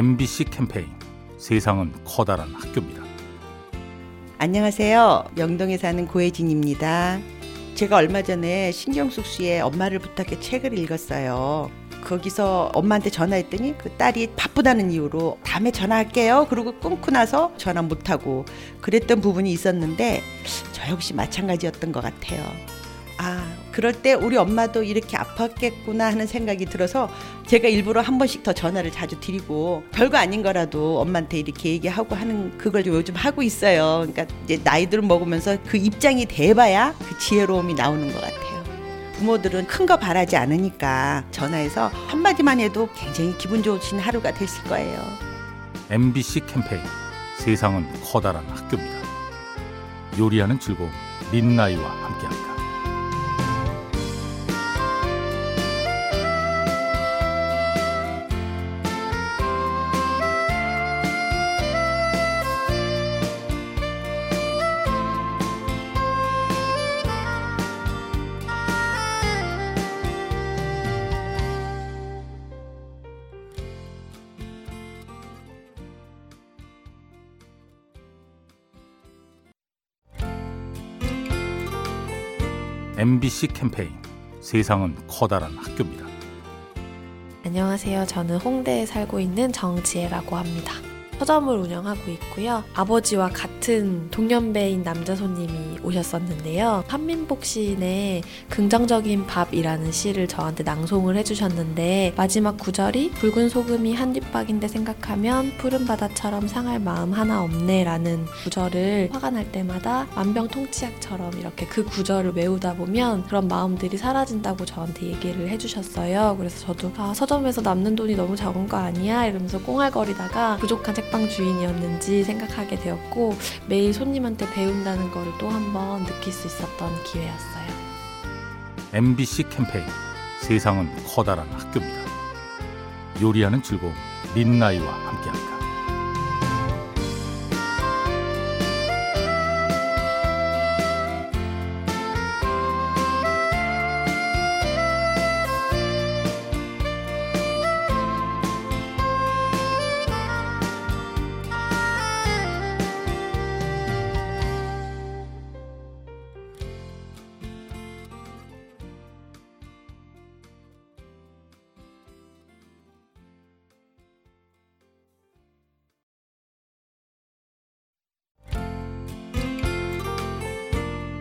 MBC 캠페인 세상은 커다란 학교입니다. 안녕하세요. 명동에 사는 고혜진입니다. 제가 얼마 전에 신경숙 씨의 엄마를 부탁해 책을 읽었어요. 거기서 엄마한테 전화했더니 그 딸이 바쁘다는 이유로 다음에 전화할게요. 그러고 끊고 나서 전화 못하고 그랬던 부분이 있었는데 저 역시 마찬가지였던 것 같아요. 아, 그럴 때 우리 엄마도 이렇게 아팠겠구나 하는 생각이 들어서 제가 일부러 한 번씩 더 전화를 자주 드리고 별거 아닌 거라도 엄마한테 이렇게 얘기하고 하는 그걸 요즘 하고 있어요. 그러니까 이제 나이들 먹으면서 그 입장이 돼봐야 그 지혜로움이 나오는 것 같아요. 부모들은 큰 거 바라지 않으니까 전화해서 한마디만 해도 굉장히 기분 좋으신 하루가 됐을 거예요. MBC 캠페인 세상은 커다란 학교입니다. 요리하는 즐거움 민나이와 함께합니다. MBC 캠페인 세상은 커다란 학교입니다. 안녕하세요. 저는 홍대에 살고 있는 정지혜라고 합니다. 서점을 운영하고 있고요. 아버지와 같은 동년배인 남자 손님이 오셨었는데요. 한민복 시인의 긍정적인 밥이라는 시를 저한테 낭송을 해주셨는데 마지막 구절이 붉은 소금이 한 뒷박인데 생각하면 푸른 바다처럼 상할 마음 하나 없네라는 구절을 화가 날 때마다 만병통치약처럼 이렇게 그 구절을 외우다 보면 그런 마음들이 사라진다고 저한테 얘기를 해주셨어요. 그래서 저도 아, 서점에서 남는 돈이 너무 적은 거 아니야 이러면서 꽁알거리다가 부족한 책 책방 주인이었는지 생각하게 되었고 매일 손님한테 배운다는 것을 또한번 느낄 수 있었던 기회였어요. MBC 캠페인 세상은 커다란 학교입니다. 요리하는 즐거움 민나이와 함께합니다.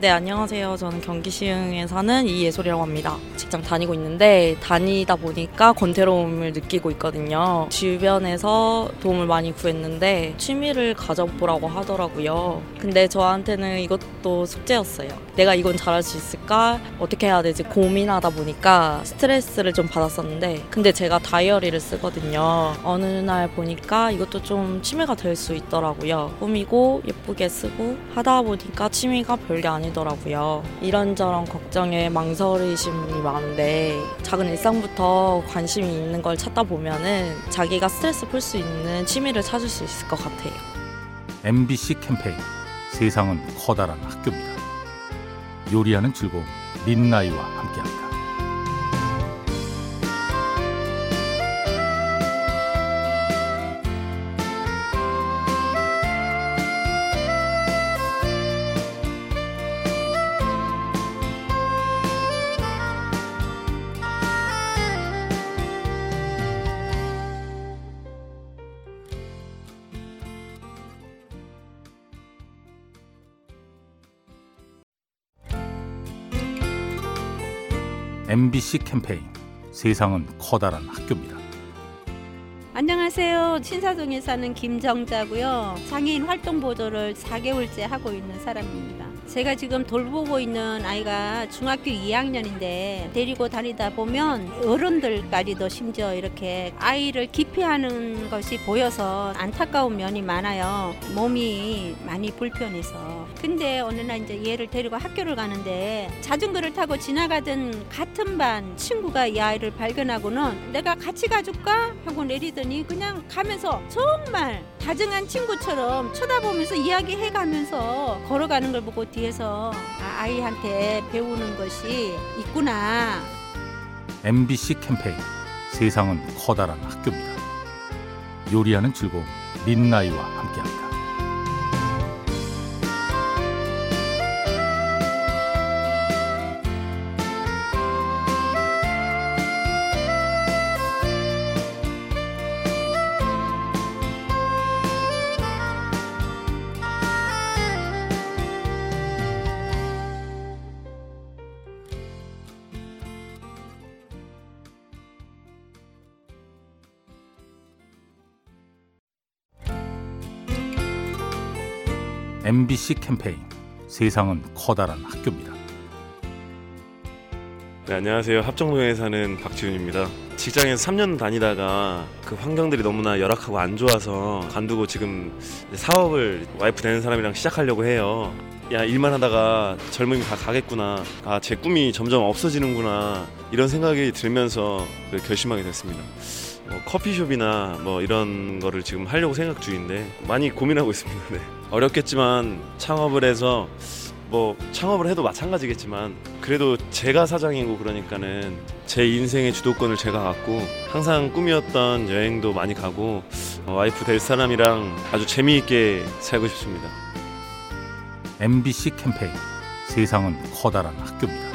네, 안녕하세요. 저는 경기 시흥에 사는 이예솔이라고 합니다. 직장 다니고 있는데 다니다 보니까 권태로움을 느끼고 있거든요. 주변에서 도움을 많이 구했는데 취미를 가져보라고 하더라고요. 근데 저한테는 이것도 숙제였어요. 내가 이건 잘할 수 있을까? 어떻게 해야 되지? 고민하다 보니까 스트레스를 좀 받았었는데 근데 제가 다이어리를 쓰거든요. 어느 날 보니까 이것도 좀 취미가 될 수 있더라고요. 꾸미고 예쁘게 쓰고 하다 보니까 취미가 별게 아니 아니더라고요. 이런저런 걱정에 망설이심이 많은데 작은 일상부터 관심이 있는 걸 찾다 보면은 자기가 스트레스 풀 수 있는 취미를 찾을 수 있을 것 같아요. MBC 캠페인 세상은 커다란 학교입니다. 요리하는 즐거움 민나이와 함께합니다. MBC 캠페인 세상은 커다란 학교입니다. 안녕하세요. 신사동에 사는 김정자고요. 장애인 활동 보조를 4개월째 하고 있는 사람입니다. 제가 지금 돌보고 있는 아이가 중학교 2학년인데 데리고 다니다 보면 어른들까지도 심지어 이렇게 아이를 기피하는 것이 보여서 안타까운 면이 많아요. 몸이 많이 불편해서. 근데 어느 날 이제 얘를 데리고 학교를 가는데 자전거를 타고 지나가던 같은 반 친구가 이 아이를 발견하고는 내가 같이 가줄까 하고 내리더니 그냥 가면서 정말 다정한 친구처럼 쳐다보면서 이야기해 가면서 걸어가는 걸 보고 뒤에서 아, 아이한테 배우는 것이 있구나. MBC 캠페인 세상은 커다란 학교입니다. 요리하는 즐거움 민나이와 함께합니다. MBC 캠페인 세상은 커다란 학교입니다. 네, 안녕하세요. 합정동에 사는 박지훈입니다. 직장에서 3년 다니다가 그 환경들이 너무나 열악하고 안 좋아서 관두고 지금 사업을 와이프 되는 사람이랑 시작하려고 해요. 야 일만 하다가 젊음이 다 가겠구나. 아 제 꿈이 점점 없어지는구나. 이런 생각이 들면서 결심하게 됐습니다. 뭐 커피숍이나 뭐 이런 거를 지금 하려고 생각 중인데 많이 고민하고 있습니다. 네. 어렵겠지만 창업을 해서 뭐 창업을 해도 마찬가지겠지만 그래도 제가 사장이고 그러니까는 제 인생의 주도권을 제가 갖고 항상 꿈이었던 여행도 많이 가고 어, 와이프 될 사람이랑 아주 재미있게 살고 싶습니다. MBC 캠페인 세상은 커다란 학교입니다.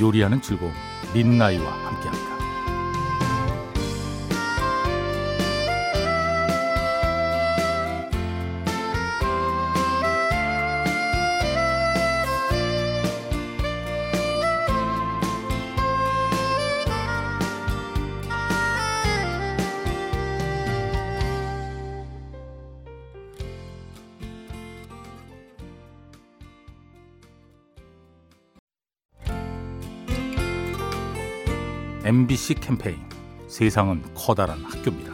요리하는 즐거움 민나이와 함께합니다. MBC 캠페인 세상은 커다란 학교입니다.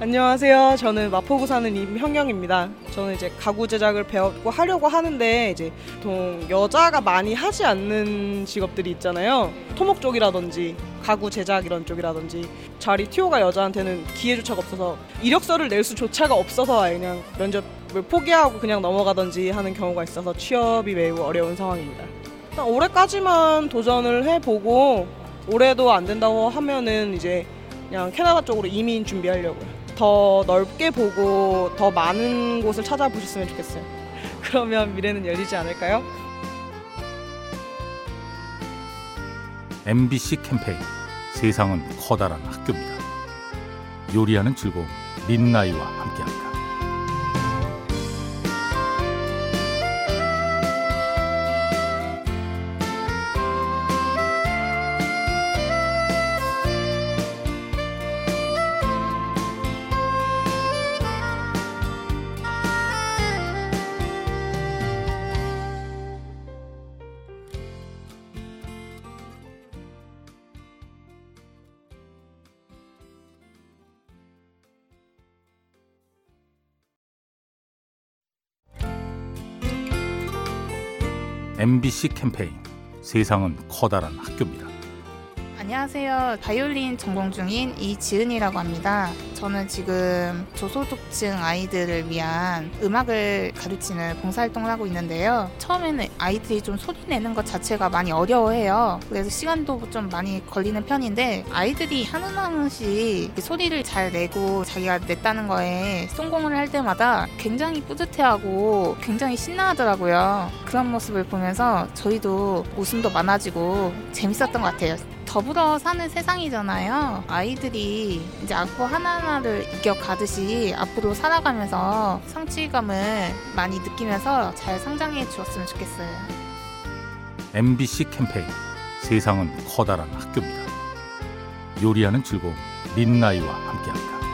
안녕하세요. 저는 마포구 사는 임형영입니다. 저는 이제 가구 제작을 배웠고 하려고 하는데 이제 보통 여자가 많이 하지 않는 직업들이 있잖아요. 토목 쪽이라든지 가구 제작 이런 쪽이라든지 자리 티오가 여자한테는 기회조차가 없어서 이력서를 낼 수조차가 없어서 그냥 면접을 포기하고 그냥 넘어가든지 하는 경우가 있어서 취업이 매우 어려운 상황입니다. 일단 올해까지만 도전을 해보고 올해도 안 된다고 하면은 이제 그냥 캐나다 쪽으로 이민 준비하려고요. 더 넓게 보고 더 많은 곳을 찾아보셨으면 좋겠어요. 그러면 미래는 열리지 않을까요? MBC 캠페인 세상은 커다란 학교입니다. 요리하는 즐거움 민나이와 함께합니다. MBC 캠페인 세상은 커다란 학교입니다. 안녕하세요. 바이올린 전공 중인 이지은이라고 합니다. 저는 지금 저소득층 아이들을 위한 음악을 가르치는 봉사활동을 하고 있는데요. 처음에는 아이들이 좀 소리 내는 것 자체가 많이 어려워해요. 그래서 시간도 좀 많이 걸리는 편인데 아이들이 하나하나씩 소리를 잘 내고 자기가 냈다는 거에 성공을 할 때마다 굉장히 뿌듯해하고 굉장히 신나하더라고요. 그런 모습을 보면서 저희도 웃음도 많아지고 재밌었던 것 같아요. 더불어 사는 세상이잖아요. 아이들이 이제 악보 하나 하나를 이겨가듯이 앞으로 살아가면서 성취감을 많이 느끼면서 잘 성장해 주었으면 좋겠어요. MBC 캠페인 세상은 커다란 학교입니다. 요리하는 즐거움 민나이와 함께합니다.